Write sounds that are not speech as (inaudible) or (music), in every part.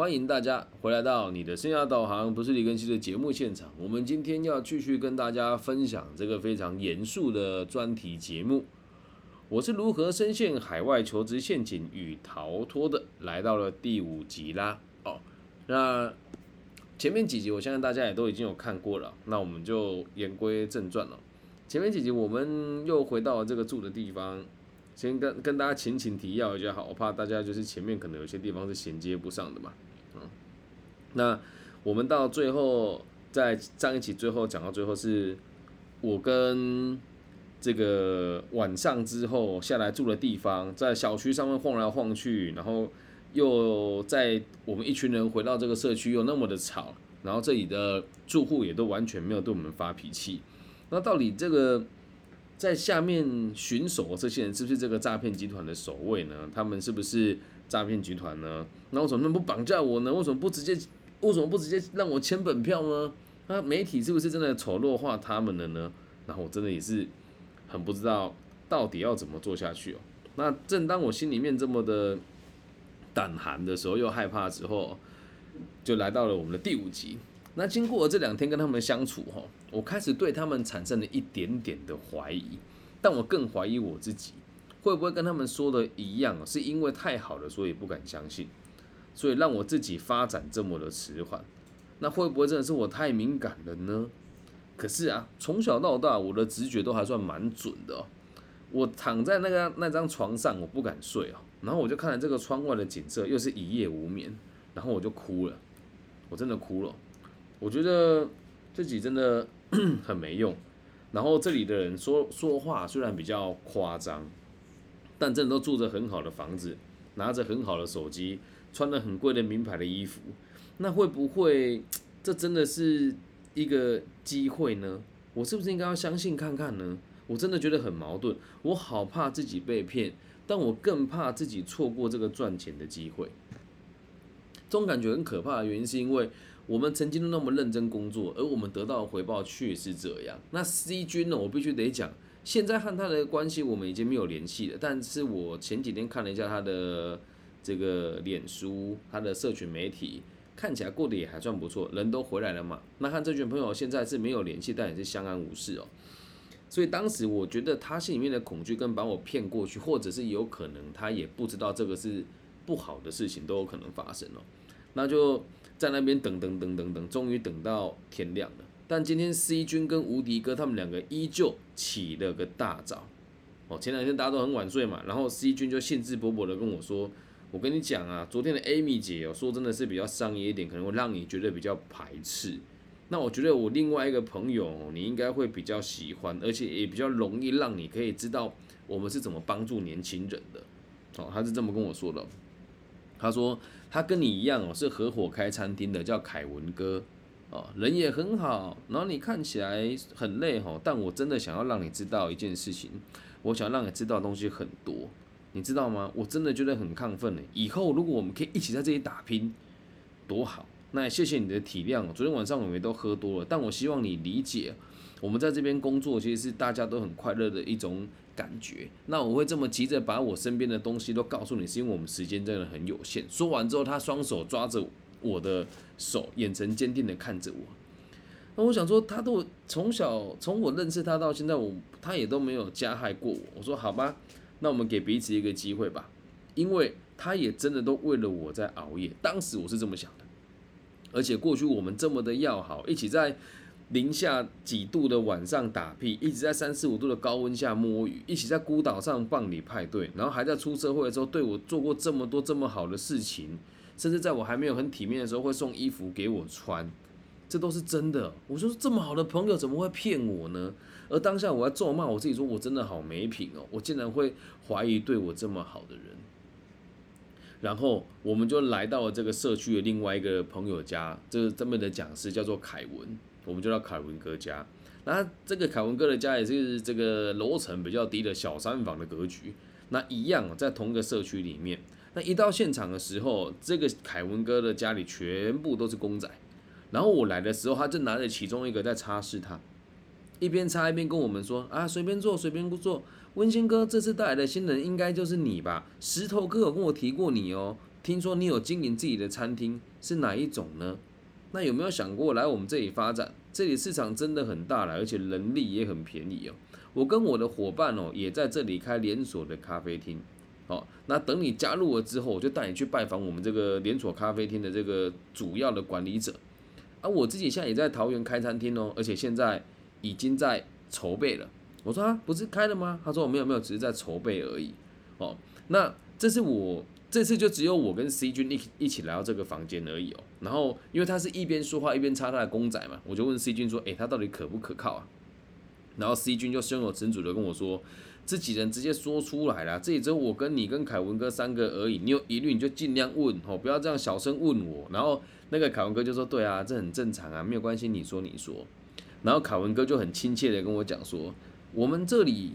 欢迎大家回来到你的生涯导航不是李根熙的节目现场。我们今天要继续跟大家分享这个非常严肃的专题节目。我是如何深陷海外求职陷阱与逃脱的，来到了第五集啦。哦，那前面几集我相信大家也都已经有看过了，那我们就言归正传了。前面几集我们又回到了这个住的地方。先跟跟大家前情提要一下好，我怕大家就是前面可能有些地方是衔接不上的嘛，嗯，那我们到最后在上一期最后讲到最后是，我跟这个晚上之后下来住的地方，在小区上面晃来晃去，然后又在我们一群人回到这个社区又那么的吵，然后这里的住户也都完全没有对我们发脾气，那到底这个？在下面巡守这些人是不是这个诈骗集团的守卫呢？他们是不是诈骗集团呢？那为什么不绑架我呢？为什么不直接为什么不直接让我签本票呢？那媒体是不是真的丑陋化他们了呢？然后我真的也是很不知道到底要怎么做下去哦。那正当我心里面这么的胆寒的时候，又害怕之后，就来到了我们的第五集。那经过这两天跟他们相处哈，我开始对他们产生了一点点的怀疑，但我更怀疑我自己会不会跟他们说的一样，是因为太好了所以不敢相信，所以让我自己发展这么的迟缓。那会不会真的是我太敏感了呢？可是啊，从小到大我的直觉都还算蛮准的哦。我躺在那个那张床上，我不敢睡啊，然后我就看着这个窗外的景色，又是一夜无眠，然后我就哭了，我真的哭了。我觉得自己真的 (clears throat) 很没用，然后这里的人说说话虽然比较夸张，但真的都住着很好的房子，拿着很好的手机，穿着很贵的名牌的衣服，那会不会 (tsk) 这真的是一个机会呢？我是不是应该要相信看看呢？我真的觉得很矛盾，我好怕自己被骗，但我更怕自己错过这个赚钱的机会。这种感觉很可怕的原因是因为。我们曾经都那么认真工作，而我们得到的回报却是这样。那 C 君呢？我必须得讲，现在和他的关系我们已经没有联系了。但是我前几天看了一下他的这个脸书，他的社群媒体，看起来过得也还算不错，人都回来了嘛。那和这群朋友现在是没有联系，但也是相安无事哦。所以当时我觉得他心里面的恐惧跟把我骗过去，或者是有可能他也不知道这个是不好的事情，都有可能发生哦。那就。在那边等等等等等，终于等到天亮了。但今天 C 君跟无敌哥他们两个依旧起了个大早。哦，前两天大家都很晚睡嘛，然后 C 君就兴致勃勃的跟我说：“我跟你讲啊，昨天的 Amy 姐哦，说真的是比较商业一点，可能会让你觉得比较排斥。那我觉得我另外一个朋友，你应该会比较喜欢，而且也比较容易让你可以知道我们是怎么帮助年轻人的。”哦，他是这么跟我说的。他说他跟你一样哦，是合伙开餐厅的，叫凯文哥，哦，人也很好。然后你看起来很累哈，但我真的想要让你知道一件事情，我想让你知道的东西很多，你知道吗？我真的觉得很亢奋呢。以后如果我们可以一起在这里打拼，多好。那谢谢你的体谅。昨天晚上我们都喝多了，但我希望你理解，我们在这边工作其实是大家都很快乐的一种。感觉，那我会这么急着把我身边的东西都告诉你，是因为我们时间真的很有限。说完之后，他双手抓着我的手，眼神坚定的看着我。那我想说，他都从小从我认识他到现在，我他也都没有加害过我。我说好吧，那我们给彼此一个机会吧，因为他也真的都为了我在熬夜。当时我是这么想的，而且过去我们这么的要好，一起在。零下几度的晚上打屁，一直在三四五度的高温下摸鱼，一起在孤岛上办理派对，然后还在出社会的时候对我做过这么多这么好的事情，甚至在我还没有很体面的时候会送衣服给我穿，这都是真的。我说这么好的朋友怎么会骗我呢？而当下我要咒骂我自己，说我真的好没品哦，我竟然会怀疑对我这么好的人。然后我们就来到了这个社区的另外一个朋友家，这个这边的讲师叫做凯文。我们就到凯文哥家，那这个凯文哥的家也是这个楼层比较低的小三房的格局，那一样在同一个社区里面。那一到现场的时候，这个凯文哥的家里全部都是公仔，然后我来的时候，他正拿着其中一个在擦拭它，一边擦一边跟我们说啊，随便坐，随便坐。温馨哥这次带来的新人应该就是你吧？石头哥有跟我提过你哦，听说你有经营自己的餐厅，是哪一种呢？那有没有想过来我们这里发展？这里市场真的很大了，而且人力也很便宜哦。我跟我的伙伴哦，也在这里开连锁的咖啡厅。好，那等你加入了之后，我就带你去拜访我们这个连锁咖啡厅的这个主要的管理者。啊，我自己现在也在桃园开餐厅哦，而且现在已经在筹备了。我说啊，不是开了吗？他说我没有没有，只是在筹备而已。哦，那这是我。这次就只有我跟 C 君一一起来到这个房间而已哦。然后，因为他是一边说话一边插他的公仔嘛，我就问 C 君说：“诶，他到底可不可靠啊？”然后 C 君就胸有成竹的跟我说：“自己人直接说出来了，这里只有我跟你跟凯文哥三个而已。你有疑虑你就尽量问哦，不要这样小声问我。”然后那个凯文哥就说：“对啊，这很正常啊，没有关系，你说你说。”然后凯文哥就很亲切的跟我讲说：“我们这里。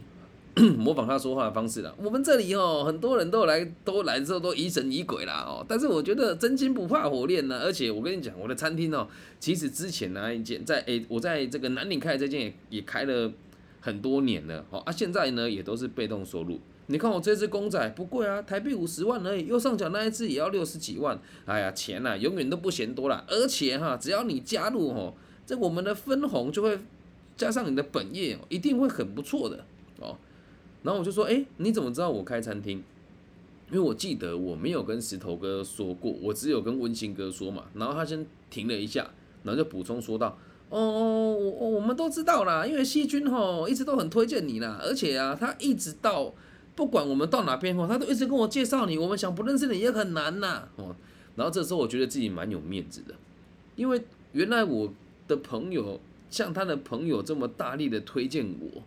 (coughs) ”模仿他说话的方式了。我们这里哦，很多人都来，都来之后都疑神疑鬼啦哦。但是我觉得真金不怕火炼呢。而且我跟你讲，我的餐厅哦，其实之前那一间在诶，我在这个南岭开的这间也也开了很多年了哦。啊，现在呢也都是被动收入。你看我这只公仔不贵啊，台币五十万而已。右上角那一只也要六十几万。哎呀，钱呐永远都不嫌多啦。而且哈，只要你加入哦，这我们的分红就会加上你的本业，一定会很不错的哦。然后我就说，哎，你怎么知道我开餐厅？因为我记得我没有跟石头哥说过，我只有跟温馨哥说嘛。然后他先停了一下，然后就补充说道：“哦，我我们都知道啦，因为细菌吼一直都很推荐你啦，而且啊，他一直到不管我们到哪边吼，他都一直跟我介绍你。我们想不认识你也很难呐。哦，然后这时候我觉得自己蛮有面子的，因为原来我的朋友像他的朋友这么大力的推荐我。”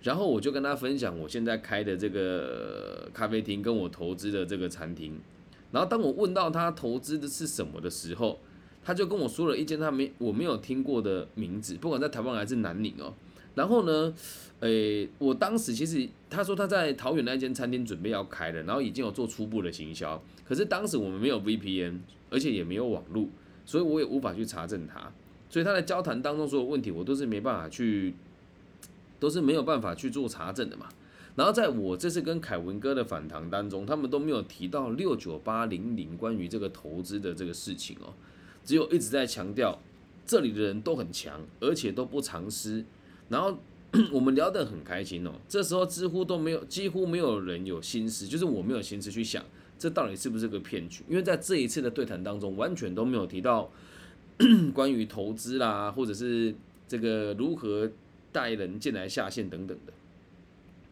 然后我就跟他分享我现在开的这个咖啡厅，跟我投资的这个餐厅。然后当我问到他投资的是什么的时候，他就跟我说了一间他没我没有听过的名字，不管在台湾还是南宁哦。然后呢，诶，我当时其实他说他在桃园那间餐厅准备要开了，然后已经有做初步的行销。可是当时我们没有 VPN，而且也没有网络，所以我也无法去查证他。所以他在交谈当中所有问题，我都是没办法去。都是没有办法去做查证的嘛。然后在我这次跟凯文哥的访谈当中，他们都没有提到六九八零零关于这个投资的这个事情哦，只有一直在强调这里的人都很强，而且都不藏私。然后 (clears throat) 我们聊得很开心哦。这时候几乎都没有，几乎没有人有心思，就是我没有心思去想这到底是不是个骗局，因为在这一次的对谈当中，完全都没有提到 (clears throat) 关于投资啦，或者是这个如何。带人进来下线等等的，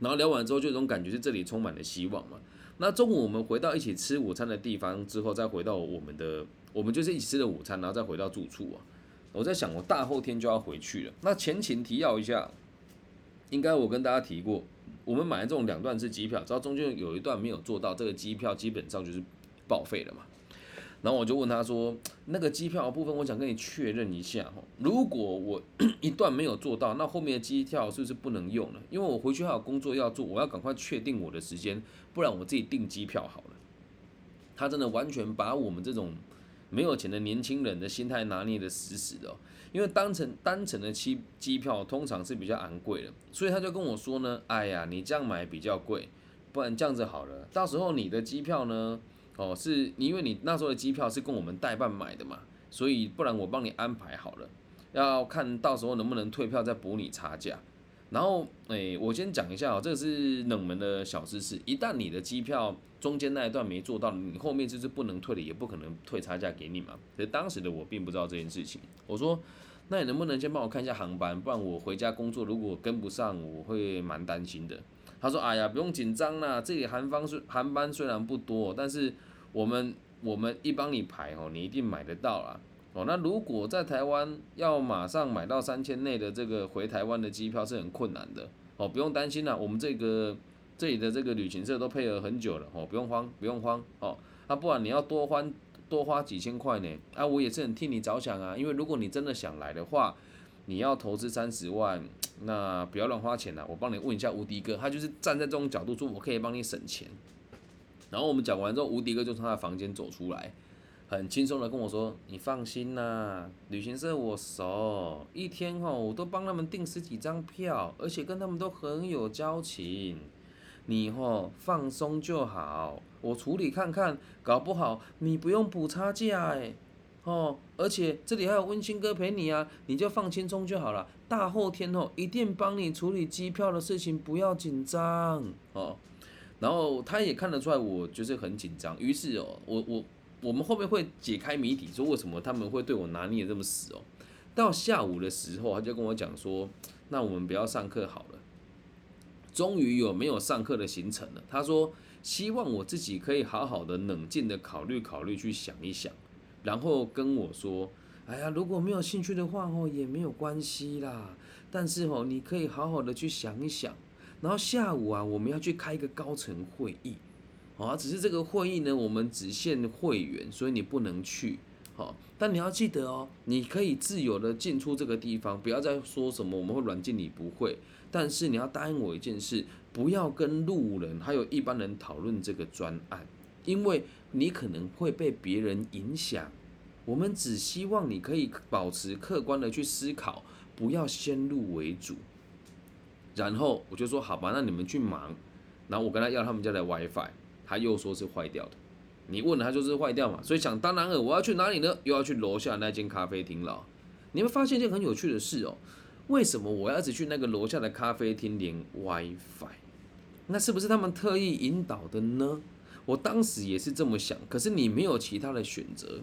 然后聊完之后，就有种感觉是这里充满了希望嘛。那中午我们回到一起吃午餐的地方之后，再回到我们的，我们就是一起吃的午餐，然后再回到住处啊。我在想，我大后天就要回去了。那前情提要一下，应该我跟大家提过，我们买的这种两段式机票，只要中间有一段没有做到，这个机票基本上就是报废了嘛。然后我就问他说：“那个机票的部分，我想跟你确认一下哈。如果我 (clears throat) 一段没有做到，那后面的机票是不是不能用了？因为我回去还有工作要做，我要赶快确定我的时间，不然我自己订机票好了。”他真的完全把我们这种没有钱的年轻人的心态拿捏的死死的。因为单程单程的机机票通常是比较昂贵的，所以他就跟我说呢：“哎呀，你这样买比较贵，不然这样子好了，到时候你的机票呢？”哦，是因为你那时候的机票是跟我们代办买的嘛，所以不然我帮你安排好了，要看到时候能不能退票再补你差价。然后，诶，我先讲一下哦，这个是冷门的小知识，一旦你的机票中间那一段没做到，你后面就是不能退的，也不可能退差价给你嘛。可是当时的我并不知道这件事情，我说，那你能不能先帮我看一下航班，不然我回家工作如果跟不上，我会蛮担心的。他说：“哎呀，不用紧张啦，这里航方虽航班虽然不多，但是我们我们一帮你排哦，你一定买得到啦。哦，那如果在台湾要马上买到三千内的这个回台湾的机票是很困难的哦，不用担心啦，我们这个这里的这个旅行社都配合很久了哦，不用慌不用慌哦。啊，不然你要多花多花几千块呢？啊，我也是很替你着想啊，因为如果你真的想来的话。”你要投资三十万，那不要乱花钱了。我帮你问一下无敌哥，他就是站在这种角度说，我可以帮你省钱。然后我们讲完之后，无敌哥就从他的房间走出来，很轻松的跟我说：“你放心啦，旅行社我熟，一天哦我都帮他们订十几张票，而且跟他们都很有交情。你吼放松就好，我处理看看，搞不好你不用补差价哎，哦，而且这里还有温馨哥陪你啊，你就放轻松就好了。大后天哦，一定帮你处理机票的事情，不要紧张哦。然后他也看得出来我就是很紧张，于是哦，我我我们后面会解开谜底，说为什么他们会对我拿捏这么死哦。到下午的时候，他就跟我讲说，那我们不要上课好了。终于有没有上课的行程了。他说希望我自己可以好好的冷静的考虑考虑，去想一想，然后跟我说，哎呀，如果没有兴趣的话哦，也没有关系啦。但是哦，你可以好好的去想一想。然后下午啊，我们要去开一个高层会议，啊，只是这个会议呢，我们只限会员，所以你不能去，好，但你要记得哦，你可以自由的进出这个地方，不要再说什么我们会软禁你，不会，但是你要答应我一件事，不要跟路人还有一般人讨论这个专案，因为你可能会被别人影响，我们只希望你可以保持客观的去思考，不要先入为主。然后我就说好吧，那你们去忙。然后我跟他要他们家的 WiFi，他又说是坏掉的。你问了他就是坏掉嘛，所以想当然了，我要去哪里呢？又要去楼下那间咖啡厅了。你会发现一件很有趣的事哦，为什么我要一直去那个楼下的咖啡厅连 WiFi？那是不是他们特意引导的呢？我当时也是这么想，可是你没有其他的选择，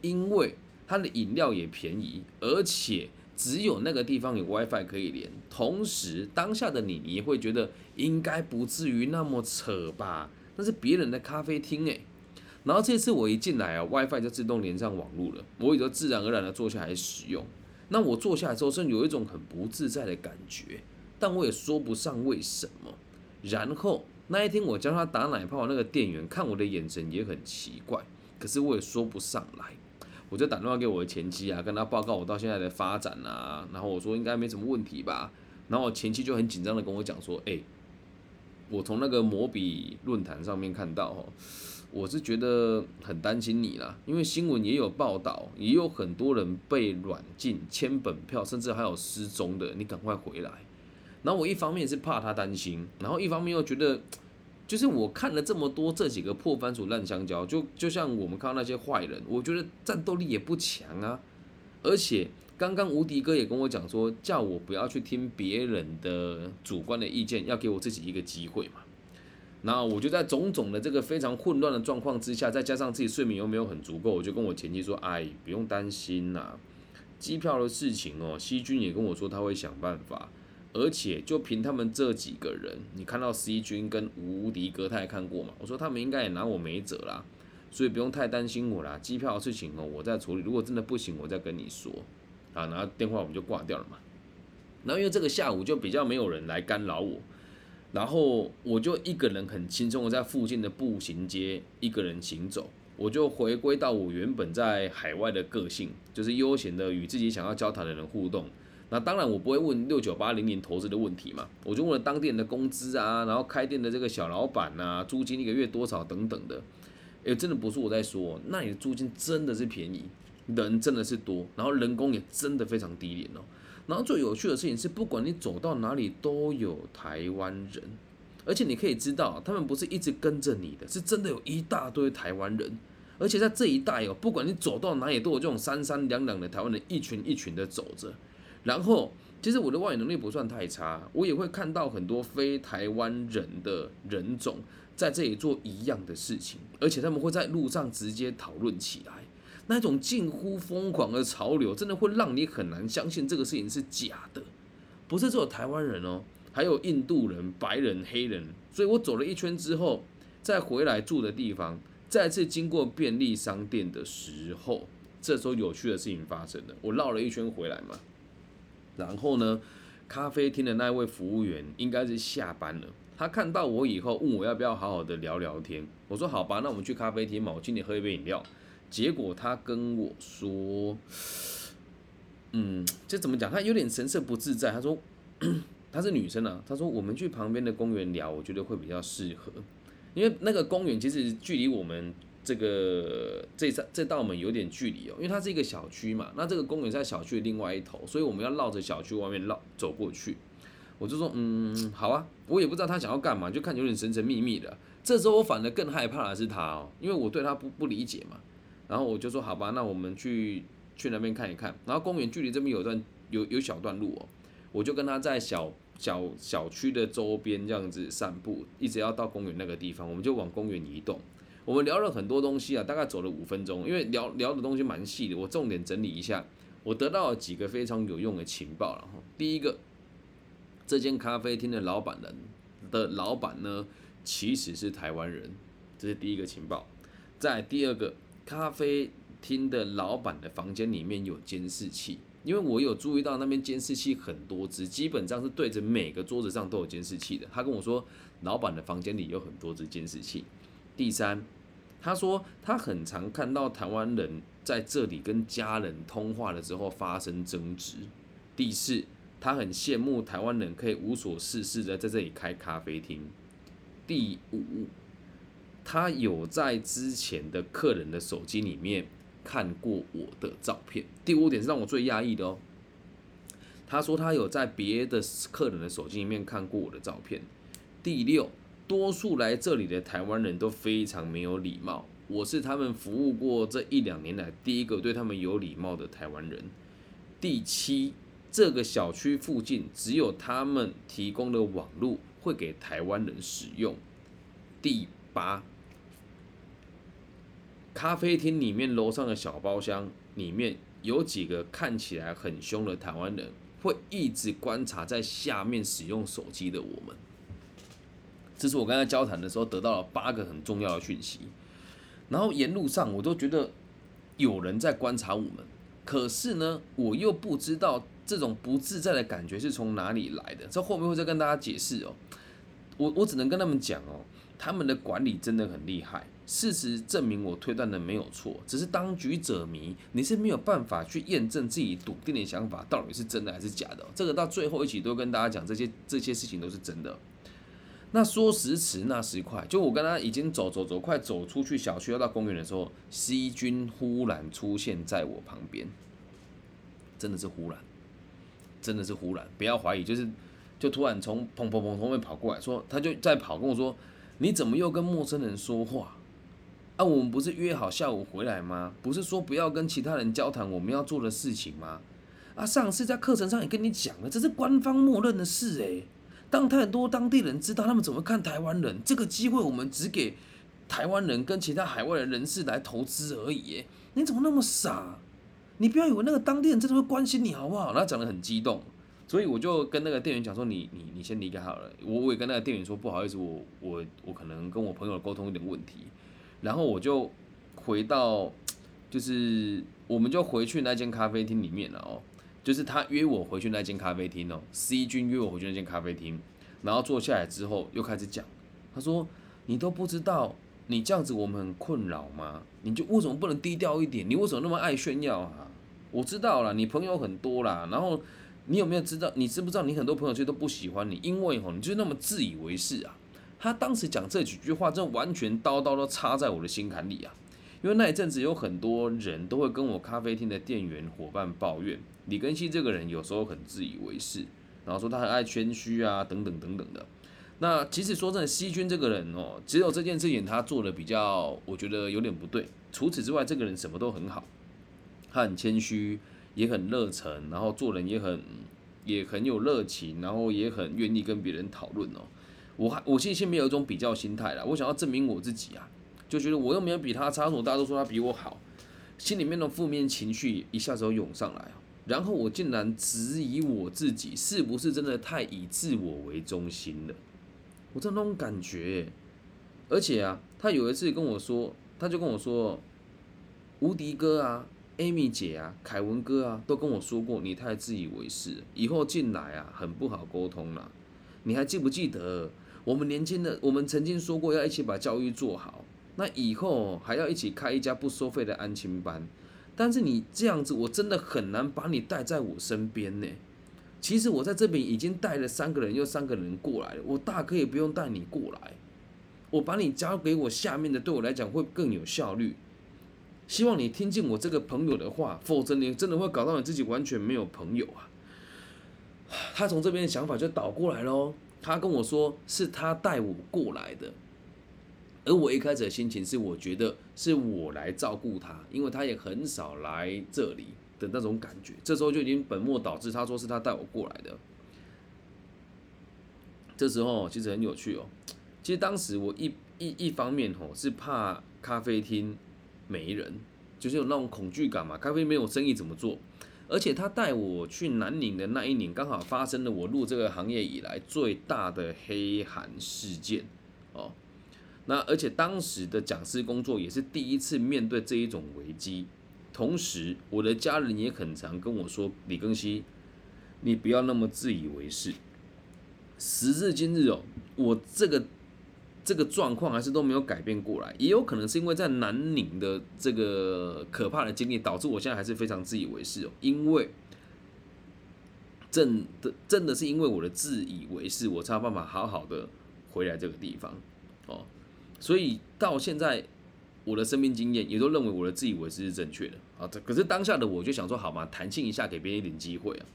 因为它的饮料也便宜，而且。只有那个地方有 WiFi 可以连，同时当下的你，你会觉得应该不至于那么扯吧？那是别人的咖啡厅诶。然后这次我一进来啊，WiFi 就自动连上网络了，我也就自然而然的坐下来使用。那我坐下来之后，是有一种很不自在的感觉，但我也说不上为什么。然后那一天我教他打奶泡，那个店员看我的眼神也很奇怪，可是我也说不上来。我就打电话给我的前妻啊，跟他报告我到现在的发展啊，然后我说应该没什么问题吧，然后我前妻就很紧张的跟我讲说，哎，我从那个摩比论坛上面看到哦，我是觉得很担心你啦，因为新闻也有报道，也有很多人被软禁、签本票，甚至还有失踪的，你赶快回来。然后我一方面是怕他担心，然后一方面又觉得。就是我看了这么多这几个破番薯烂香蕉，就就像我们看到那些坏人，我觉得战斗力也不强啊。而且刚刚无敌哥也跟我讲说，叫我不要去听别人的主观的意见，要给我自己一个机会嘛。然后我就在种种的这个非常混乱的状况之下，再加上自己睡眠又没有很足够，我就跟我前妻说：“哎，不用担心啦，机票的事情哦，西军也跟我说他会想办法。”而且就凭他们这几个人，你看到 C 军跟无敌哥他也看过嘛？我说他们应该也拿我没辙啦，所以不用太担心我啦。机票的事情哦，我在处理。如果真的不行，我再跟你说。啊，然后电话我们就挂掉了嘛。然后因为这个下午就比较没有人来干扰我，然后我就一个人很轻松的在附近的步行街一个人行走，我就回归到我原本在海外的个性，就是悠闲的与自己想要交谈的人互动。那当然，我不会问六九八零零投资的问题嘛，我就问了当地人的工资啊，然后开店的这个小老板呐，租金一个月多少等等的。哎，真的不是我在说，那里的租金真的是便宜，人真的是多，然后人工也真的非常低廉哦。然后最有趣的事情是，不管你走到哪里都有台湾人，而且你可以知道，他们不是一直跟着你的，是真的有一大堆台湾人，而且在这一带哦，不管你走到哪里都有这种三三两两的台湾人，一群一群的走着。然后，其实我的外语能力不算太差，我也会看到很多非台湾人的人种在这里做一样的事情，而且他们会在路上直接讨论起来，那种近乎疯狂的潮流，真的会让你很难相信这个事情是假的。不是只有台湾人哦，还有印度人、白人、黑人。所以我走了一圈之后，再回来住的地方，再次经过便利商店的时候，这时候有趣的事情发生了。我绕了一圈回来嘛。然后呢，咖啡厅的那位服务员应该是下班了。他看到我以后，问我要不要好好的聊聊天。我说好吧，那我们去咖啡厅嘛，我请你喝一杯饮料。结果他跟我说，嗯，这怎么讲？他有点神色不自在。他说，(clears throat) 她是女生啊。他说我们去旁边的公园聊，我觉得会比较适合，因为那个公园其实距离我们。这个这这这道门有点距离哦，因为它是一个小区嘛，那这个公园在小区的另外一头，所以我们要绕着小区外面绕走过去。我就说，嗯，好啊，我也不知道他想要干嘛，就看有点神神秘秘的。这时候我反而更害怕的是他哦，因为我对他不不理解嘛。然后我就说，好吧，那我们去去那边看一看。然后公园距离这边有段有有小段路哦，我就跟他在小小小区的周边这样子散步，一直要到公园那个地方，我们就往公园移动。我们聊了很多东西啊，大概走了五分钟，因为聊聊的东西蛮细的，我重点整理一下，我得到了几个非常有用的情报了哈。第一个，这间咖啡厅的老板人的老板呢？其实是台湾人，这是第一个情报。在第二个，咖啡厅的老板的房间里面有监视器，因为我有注意到那边监视器很多只，基本上是对着每个桌子上都有监视器的。他跟我说，老板的房间里有很多只监视器。第三，他说他很常看到台湾人在这里跟家人通话的时候发生争执。第四，他很羡慕台湾人可以无所事事的在这里开咖啡厅。第五，他有在之前的客人的手机里面看过我的照片。第五点是让我最压抑的哦。他说他有在别的客人的手机里面看过我的照片。第六，多数来这里的台湾人都非常没有礼貌，我是他们服务过这一两年来第一个对他们有礼貌的台湾人。第七，这个小区附近只有他们提供的网络。会给台湾人使用。第八，咖啡厅里面楼上的小包厢里面有几个看起来很凶的台湾人，会一直观察在下面使用手机的我们。这是我刚才交谈的时候得到了八个很重要的讯息。然后沿路上我都觉得有人在观察我们，可是呢，我又不知道。这种不自在的感觉是从哪里来的？这后面会再跟大家解释哦。我我只能跟他们讲哦，他们的管理真的很厉害。事实证明我推断的没有错，只是当局者迷，你是没有办法去验证自己笃定的想法到底是真的还是假的。这个到最后一起都跟大家讲，这些这些事情都是真的。那说时迟，那时快，就我跟他已经走走走，快走出去小区要到公园的时候，西军忽然出现在我旁边，真的是忽然。真的是忽然，不要怀疑，就是就突然从砰砰砰从后面跑过来，说他就在跑，跟我说你怎么又跟陌生人说话？啊，我们不是约好下午回来吗？不是说不要跟其他人交谈我们要做的事情吗？啊，上次在课程上也跟你讲了，这是官方默认的事诶。当太多当地人知道，他们怎么看台湾人？这个机会我们只给台湾人跟其他海外的人士来投资而已，你怎么那么傻？你不要以为那个当地人真的会关心你好不好？然后讲得很激动，所以我就跟那个店员讲说：“你你你先离开好了。”我我也跟那个店员说：“不好意思，我我我可能跟我朋友沟通有点问题。”然后我就回到，就是我们就回去那间咖啡厅里面了哦。就是他约我回去那间咖啡厅哦，C 君约我回去那间咖啡厅，然后坐下来之后又开始讲，他说：“你都不知道。”你这样子我们很困扰吗？你就为什么不能低调一点？你为什么那么爱炫耀啊？我知道了，你朋友很多啦。然后你有没有知道？你知不知道你很多朋友其实都不喜欢你，因为吼你就那么自以为是啊。他当时讲这几句话，真的完全刀刀都插在我的心坎里啊。因为那一阵子有很多人都会跟我咖啡厅的店员伙伴抱怨，李根熙这个人有时候很自以为是，然后说他很爱谦虚啊，等等等等的。那其实说真的，西君这个人哦，只有这件事情他做的比较，我觉得有点不对。除此之外，这个人什么都很好，他很谦虚，也很热忱，然后做人也很也很有热情，然后也很愿意跟别人讨论哦。我还我心里面有一种比较心态啦，我想要证明我自己啊，就觉得我又没有比他差，什么大家都说他比我好，心里面的负面情绪一下子涌上来然后我竟然质疑我自己是不是真的太以自我为中心了。我这种感觉，而且啊，他有一次跟我说，他就跟我说，无敌哥啊，Amy 姐啊，凯文哥啊，都跟我说过，你太自以为是，以后进来啊，很不好沟通了。你还记不记得，我们年轻的，我们曾经说过要一起把教育做好，那以后还要一起开一家不收费的安亲班。但是你这样子，我真的很难把你带在我身边呢。其实我在这边已经带了三个人又三个人过来了，我大可以不用带你过来，我把你交给我下面的，对我来讲会更有效率。希望你听进我这个朋友的话，否则你真的会搞到你自己完全没有朋友啊！他从这边的想法就倒过来喽。他跟我说是他带我过来的，而我一开始的心情是我觉得是我来照顾他，因为他也很少来这里的那种感觉。这时候就已经本末倒置，他说是他带我过来的。这时候其实很有趣哦。其实当时我一一一方面吼是怕咖啡厅没人，就是有那种恐惧感嘛，咖啡没有生意怎么做？而且他带我去南宁的那一年，刚好发生了我入这个行业以来最大的黑函事件哦。那而且当时的讲师工作也是第一次面对这一种危机，同时我的家人也很常跟我说：“李庚希，你不要那么自以为是。”时至今日哦，我这个。这个状况还是都没有改变过来，也有可能是因为在南宁的这个可怕的经历，导致我现在还是非常自以为是哦。因为真的真的是因为我的自以为是，我才有办法好好的回来这个地方哦。所以到现在，我的生命经验也都认为我的自以为是是正确的啊。可是当下的我就想说，好嘛，弹性一下，给别人一点机会啊。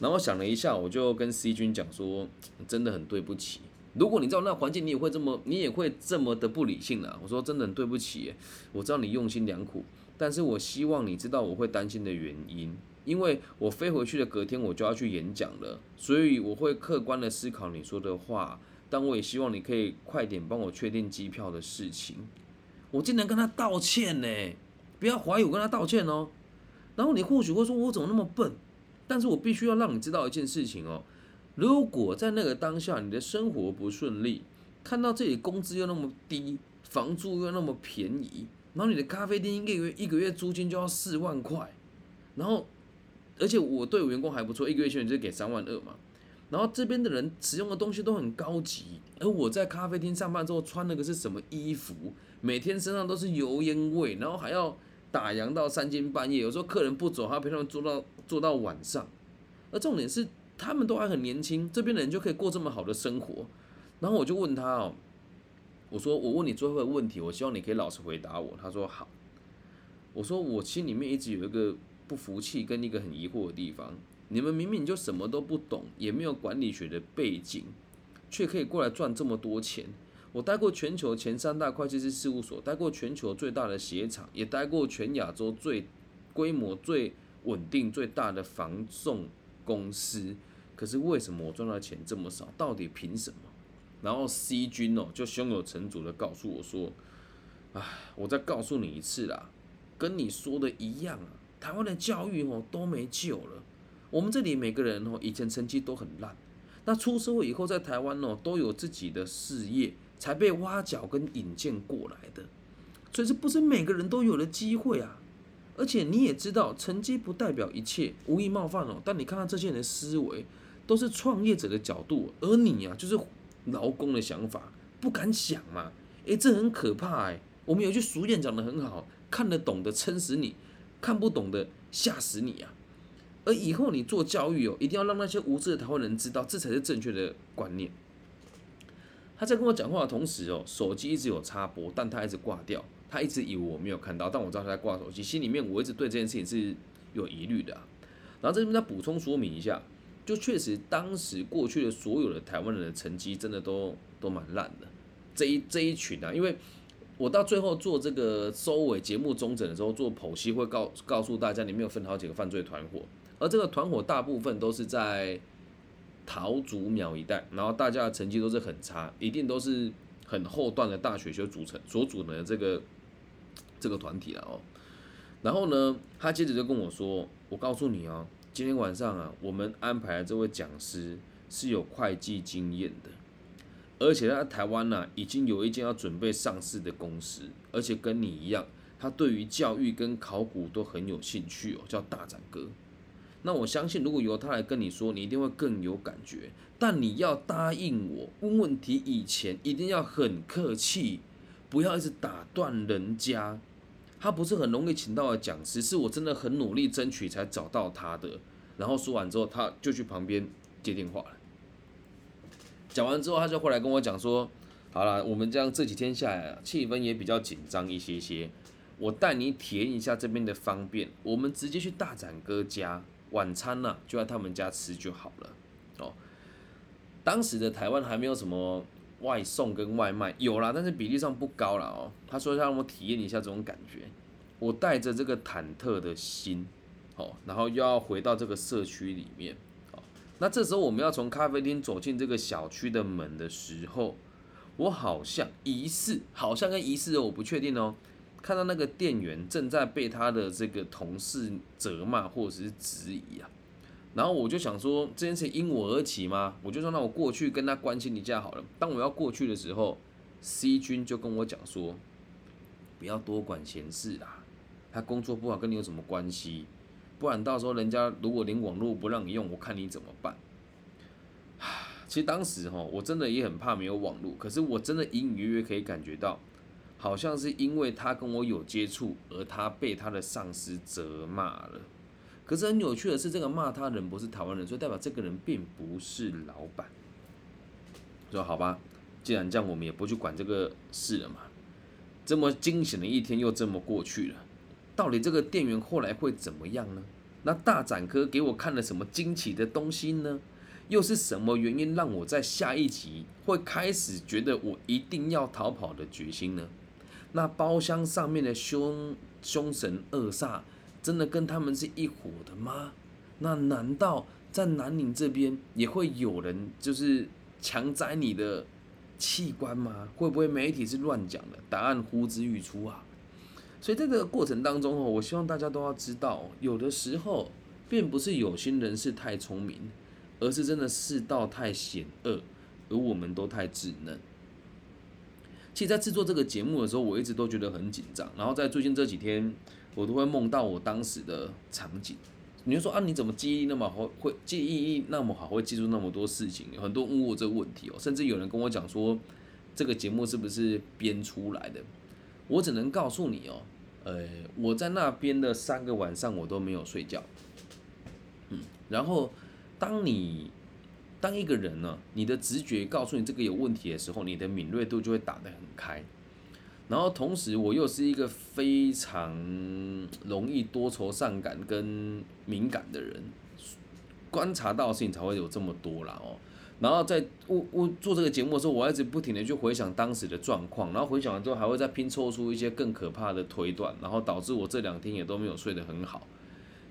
然后想了一下，我就跟 C 君讲说，真的很对不起。如果你知道那环境，你也会这么，你也会这么的不理性了。我说真的对不起，我知道你用心良苦，但是我希望你知道我会担心的原因，因为我飞回去的隔天我就要去演讲了，所以我会客观的思考你说的话，但我也希望你可以快点帮我确定机票的事情。我竟然跟他道歉呢，不要怀疑我跟他道歉哦。然后你或许会说，我怎么那么笨？但是我必须要让你知道一件事情哦。如果在那个当下，你的生活不顺利，看到这里工资又那么低，房租又那么便宜，然后你的咖啡店一个月一个月租金就要四万块，然后而且我对我员工还不错，一个月薪水就给三万二嘛，然后这边的人使用的东西都很高级，而我在咖啡厅上班之后穿那个是什么衣服，每天身上都是油烟味，然后还要打烊到三更半夜，有时候客人不走，还要陪他们做到做到晚上，而重点是。他们都还很年轻，这边的人就可以过这么好的生活。然后我就问他哦，我说我问你最后一个问题，我希望你可以老实回答我。他说好。我说我心里面一直有一个不服气跟一个很疑惑的地方，你们明明就什么都不懂，也没有管理学的背景，却可以过来赚这么多钱。我待过全球前三大会计师事务所，待过全球最大的鞋厂，也待过全亚洲最规模最稳定最大的防送。公司，可是为什么我赚到钱这么少？到底凭什么？然后 C 君哦，就胸有成竹的告诉我说：“唉，我再告诉你一次啦，跟你说的一样啊，台湾的教育哦都没救了。我们这里每个人哦以前成绩都很烂，那出社会以后在台湾哦都有自己的事业，才被挖角跟引荐过来的，所以这不是每个人都有了机会啊。”而且你也知道，成绩不代表一切，无意冒犯哦。但你看看这些人的思维，都是创业者的角度，而你啊，就是劳工的想法，不敢想嘛。诶，这很可怕诶。我们有句俗谚讲得很好，看得懂的撑死你，看不懂的吓死你啊。而以后你做教育哦，一定要让那些无知的台湾人知道，这才是正确的观念。他在跟我讲话的同时哦，手机一直有插播，但他一直挂掉。他一直以为我没有看到，但我知道他在挂手机，心里面我一直对这件事情是有疑虑的。然后这边再补充说明一下，就确实当时过去的所有的台湾人的成绩真的都都蛮烂的。这一这一群啊，因为我到最后做这个收尾节目中诊的时候做剖析，会告告诉大家里面有分好几个犯罪团伙，而这个团伙大部分都是在桃竹苗一带，然后大家的成绩都是很差，一定都是。很后段的大学就组成所组成的这个这个团体了哦，然后呢，他接着就跟我说：“我告诉你哦，今天晚上啊，我们安排的这位讲师是有会计经验的，而且他在台湾呢已经有一间要准备上市的公司，而且跟你一样，他对于教育跟考古都很有兴趣哦，叫大展哥。”那我相信，如果由他来跟你说，你一定会更有感觉。但你要答应我，问问题以前一定要很客气，不要一直打断人家。他不是很容易请到的讲师，是我真的很努力争取才找到他的。然后说完之后，他就去旁边接电话了。讲完之后，他就后来跟我讲说：“好了，我们这样这几天下来，气氛也比较紧张一些些。我带你体验一下这边的方便，我们直接去大展哥家。”晚餐呢，就在他们家吃就好了。哦。当时的台湾还没有什么外送跟外卖，有啦，但是比例上不高了哦。他说让我体验一下这种感觉，我带着这个忐忑的心，哦，然后又要回到这个社区里面，哦，那这时候我们要从咖啡厅走进这个小区的门的时候，我好像疑似，好像跟疑似我不确定哦，看到那个店员正在被他的这个同事责骂或者是质疑啊。然后我就想说，这件事因我而起吗？我就说，那我过去跟他关心一下好了。当我要过去的时候，C 君就跟我讲说，不要多管闲事啦，他工作不好跟你有什么关系？不然到时候人家如果连网络不让你用，我看你怎么办？(sighs) 其实当时哈，我真的也很怕没有网络，可是我真的隐隐约约可以感觉到，好像是因为他跟我有接触，而他被他的上司责骂了。可是很有趣的是，这个骂他人不是台湾人，所以代表这个人并不是老板。说好吧，既然这样，我们也不去管这个事了嘛。这么惊险的一天又这么过去了，到底这个店员后来会怎么样呢？那大展哥给我看了什么惊奇的东西呢？又是什么原因让我在下一集会开始觉得我一定要逃跑的决心呢？那包厢上面的凶凶神恶煞。真的跟他们是一伙的吗？那难道在南宁这边也会有人就是强摘你的器官吗？会不会媒体是乱讲的？答案呼之欲出啊！所以在这个过程当中哦，我希望大家都要知道，有的时候并不是有心人士太聪明，而是真的世道太险恶，而我们都太稚嫩。其实，在制作这个节目的时候，我一直都觉得很紧张，然后在最近这几天。我都会梦到我当时的场景，你就说啊，你怎么记忆那么好，会记忆那么好，会记住那么多事情？很多问我这个问题哦，甚至有人跟我讲说，这个节目是不是编出来的？我只能告诉你哦，呃，我在那边的三个晚上我都没有睡觉，嗯，然后当你当一个人呢，你的直觉告诉你这个有问题的时候，你的敏锐度就会打得很开。然后同时，我又是一个非常容易多愁善感跟敏感的人，观察到的事情才会有这么多啦哦。然后在我我做这个节目的时候，我一直不停的去回想当时的状况，然后回想完之后，还会再拼凑出一些更可怕的推断，然后导致我这两天也都没有睡得很好，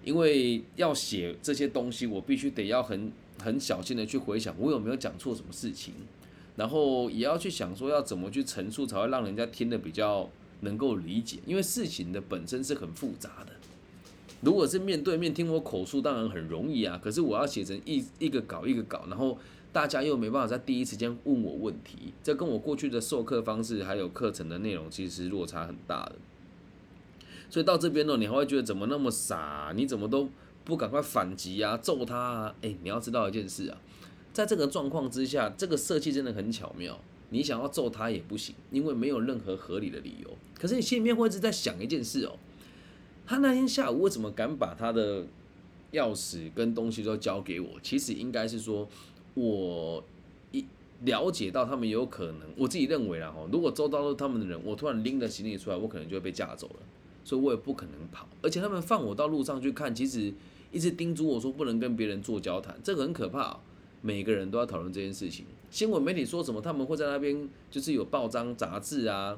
因为要写这些东西，我必须得要很很小心的去回想，我有没有讲错什么事情。然后也要去想说要怎么去陈述才会让人家听得比较能够理解，因为事情的本身是很复杂的。如果是面对面听我口述，当然很容易啊。可是我要写成一一个稿一个稿，然后大家又没办法在第一时间问我问题，这跟我过去的授课方式还有课程的内容其实落差很大的。所以到这边呢，你还会觉得怎么那么傻？你怎么都不赶快反击啊，揍他啊？哎，你要知道一件事啊。在这个状况之下，这个设计真的很巧妙。你想要揍他也不行，因为没有任何合理的理由。可是你心里面会一直在想一件事哦，他那天下午为什么敢把他的钥匙跟东西都交给我？其实应该是说，我一了解到他们有可能，我自己认为啦哈，如果周遭都是他们的人，我突然拎着行李出来，我可能就会被架走了，所以我也不可能跑。而且他们放我到路上去看，其实一直叮嘱我说不能跟别人做交谈，这个很可怕。每个人都要讨论这件事情。新闻媒体说什么，他们会在那边就是有报章杂志啊，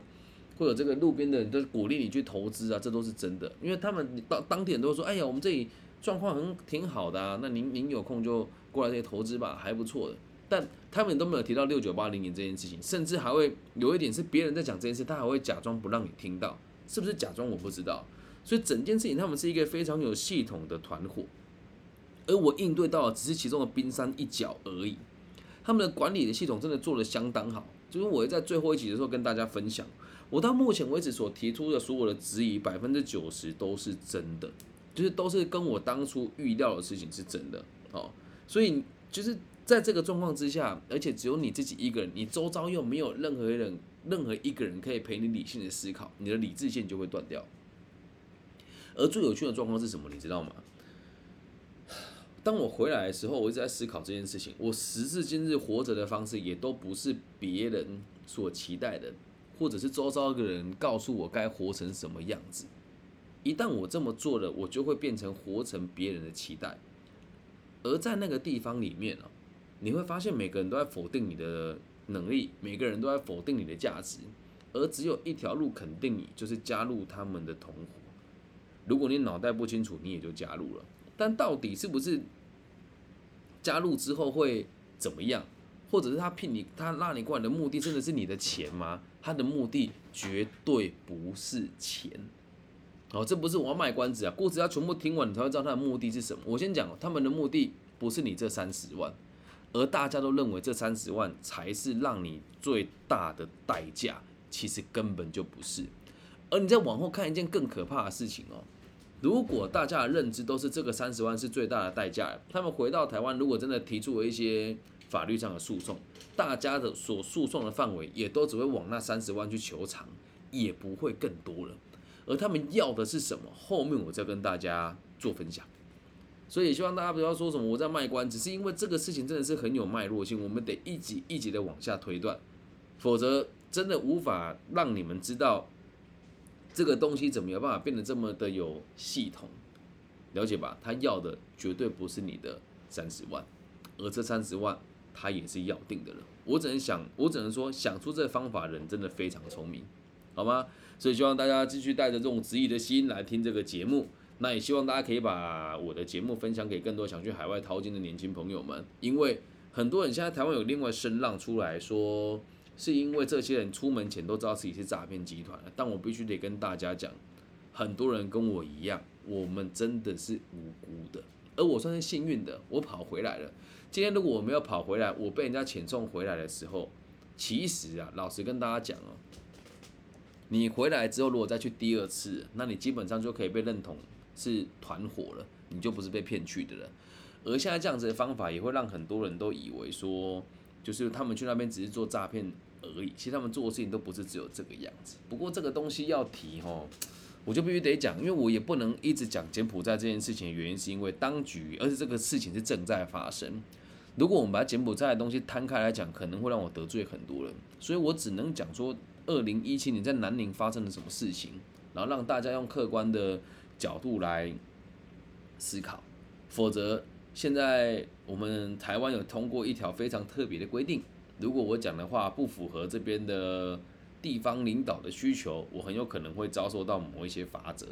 或者这个路边的人都鼓励你去投资啊，这都是真的。因为他们当当地人都说，哎呀，我们这里状况很挺好的啊，那您您有空就过来这里投资吧，还不错的。但他们都没有提到六九八零年这件事情，甚至还会有一点是别人在讲这件事，他还会假装不让你听到，是不是假装我不知道。所以整件事情他们是一个非常有系统的团伙。而我应对到的只是其中的冰山一角而已，他们的管理的系统真的做得相当好。就是我在最后一集的时候跟大家分享，我到目前为止所提出的所有的质疑，百分之九十都是真的，就是都是跟我当初预料的事情是真的哦。所以就是在这个状况之下，而且只有你自己一个人，你周遭又没有任何人、任何一个人可以陪你理性的思考，你的理智线就会断掉。而最有趣的状况是什么？你知道吗？当我回来的时候，我一直在思考这件事情。我时至今日活着的方式，也都不是别人所期待的，或者是周遭的人告诉我该活成什么样子。一旦我这么做了，我就会变成活成别人的期待。而在那个地方里面啊，你会发现每个人都在否定你的能力，每个人都在否定你的价值，而只有一条路肯定你，就是加入他们的同伙。如果你脑袋不清楚，你也就加入了。但到底是不是加入之后会怎么样？或者是他聘你，他拉你过来的目的真的是你的钱吗？他的目的绝对不是钱。哦，这不是我要卖关子啊，故事要全部听完，你才会知道他的目的是什么。我先讲，他们的目的不是你这三十万，而大家都认为这三十万才是让你最大的代价，其实根本就不是。而你再往后看一件更可怕的事情哦，如果大家的认知都是这个三十万是最大的代价，他们回到台湾，如果真的提出了一些法律上的诉讼，大家的所诉讼的范围也都只会往那三十万去求偿，也不会更多了。而他们要的是什么？后面我再跟大家做分享。所以希望大家不要说什么我在卖关子，是因为这个事情真的是很有脉络性，我们得一级一级的往下推断，否则真的无法让你们知道这个东西怎么有办法变得这么的有系统，了解吧？他要的绝对不是你的三十万，而这三十万他也是要定的了。我只能想，我只能说，想出这方法的人真的非常聪明，好吗？所以希望大家继续带着这种质疑的心来听这个节目。那也希望大家可以把我的节目分享给更多想去海外淘金的年轻朋友们，因为很多人现在台湾有另外声浪出来说，是因为这些人出门前都知道自己是诈骗集团。但我必须得跟大家讲，很多人跟我一样，我们真的是无辜的，而我算是幸运的，我跑回来了。今天如果我没有跑回来，我被人家遣送回来的时候，其实啊，老实跟大家讲哦。你回来之后，如果再去第二次，那你基本上就可以被认同是团伙了，你就不是被骗去的了。而现在这样子的方法，也会让很多人都以为说，就是他们去那边只是做诈骗而已。其实他们做的事情都不是只有这个样子。不过这个东西要提吼，我就必须得讲，因为我也不能一直讲柬埔寨这件事情的原因，是因为当局，而且这个事情是正在发生。如果我们把柬埔寨的东西摊开来讲，可能会让我得罪很多人，所以我只能讲说。二零一七年在南宁发生了什么事情，然后让大家用客观的角度来思考。否则，现在我们台湾有通过一条非常特别的规定，如果我讲的话不符合这边的地方领导的需求，我很有可能会遭受到某一些法则。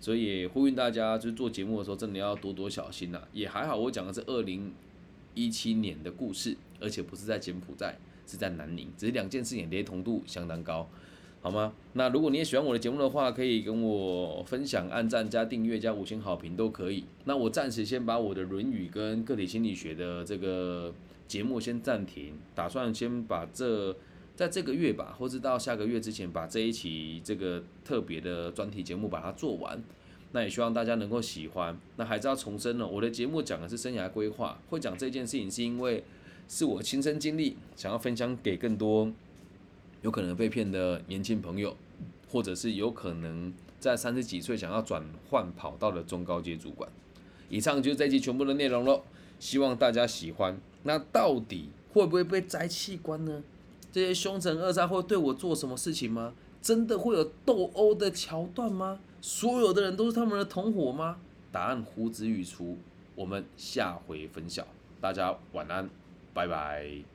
所以呼吁大家，就是做节目的时候真的要多多小心呐。也还好，我讲的是二零一七年的故事，而且不是在柬埔寨。是在南宁，只是两件事情雷同度相当高，好吗？那如果你也喜欢我的节目的话，可以跟我分享、按赞、加订阅、加五星好评都可以。那我暂时先把我的《论语》跟个体心理学的这个节目先暂停，打算先把这在这个月吧，或是到下个月之前，把这一期这个特别的专题节目把它做完。那也希望大家能够喜欢。那还是要重申了，我的节目讲的是生涯规划，会讲这件事情是因为。是我亲身经历，想要分享给更多有可能被骗的年轻朋友，或者是有可能在三十几岁想要转换跑道的中高阶主管。以上就是这期全部的内容喽，希望大家喜欢。那到底会不会被摘器官呢？这些凶神恶煞会对我做什么事情吗？真的会有斗殴的桥段吗？所有的人都是他们的同伙吗？答案呼之欲出，我们下回分晓。大家晚安。拜拜。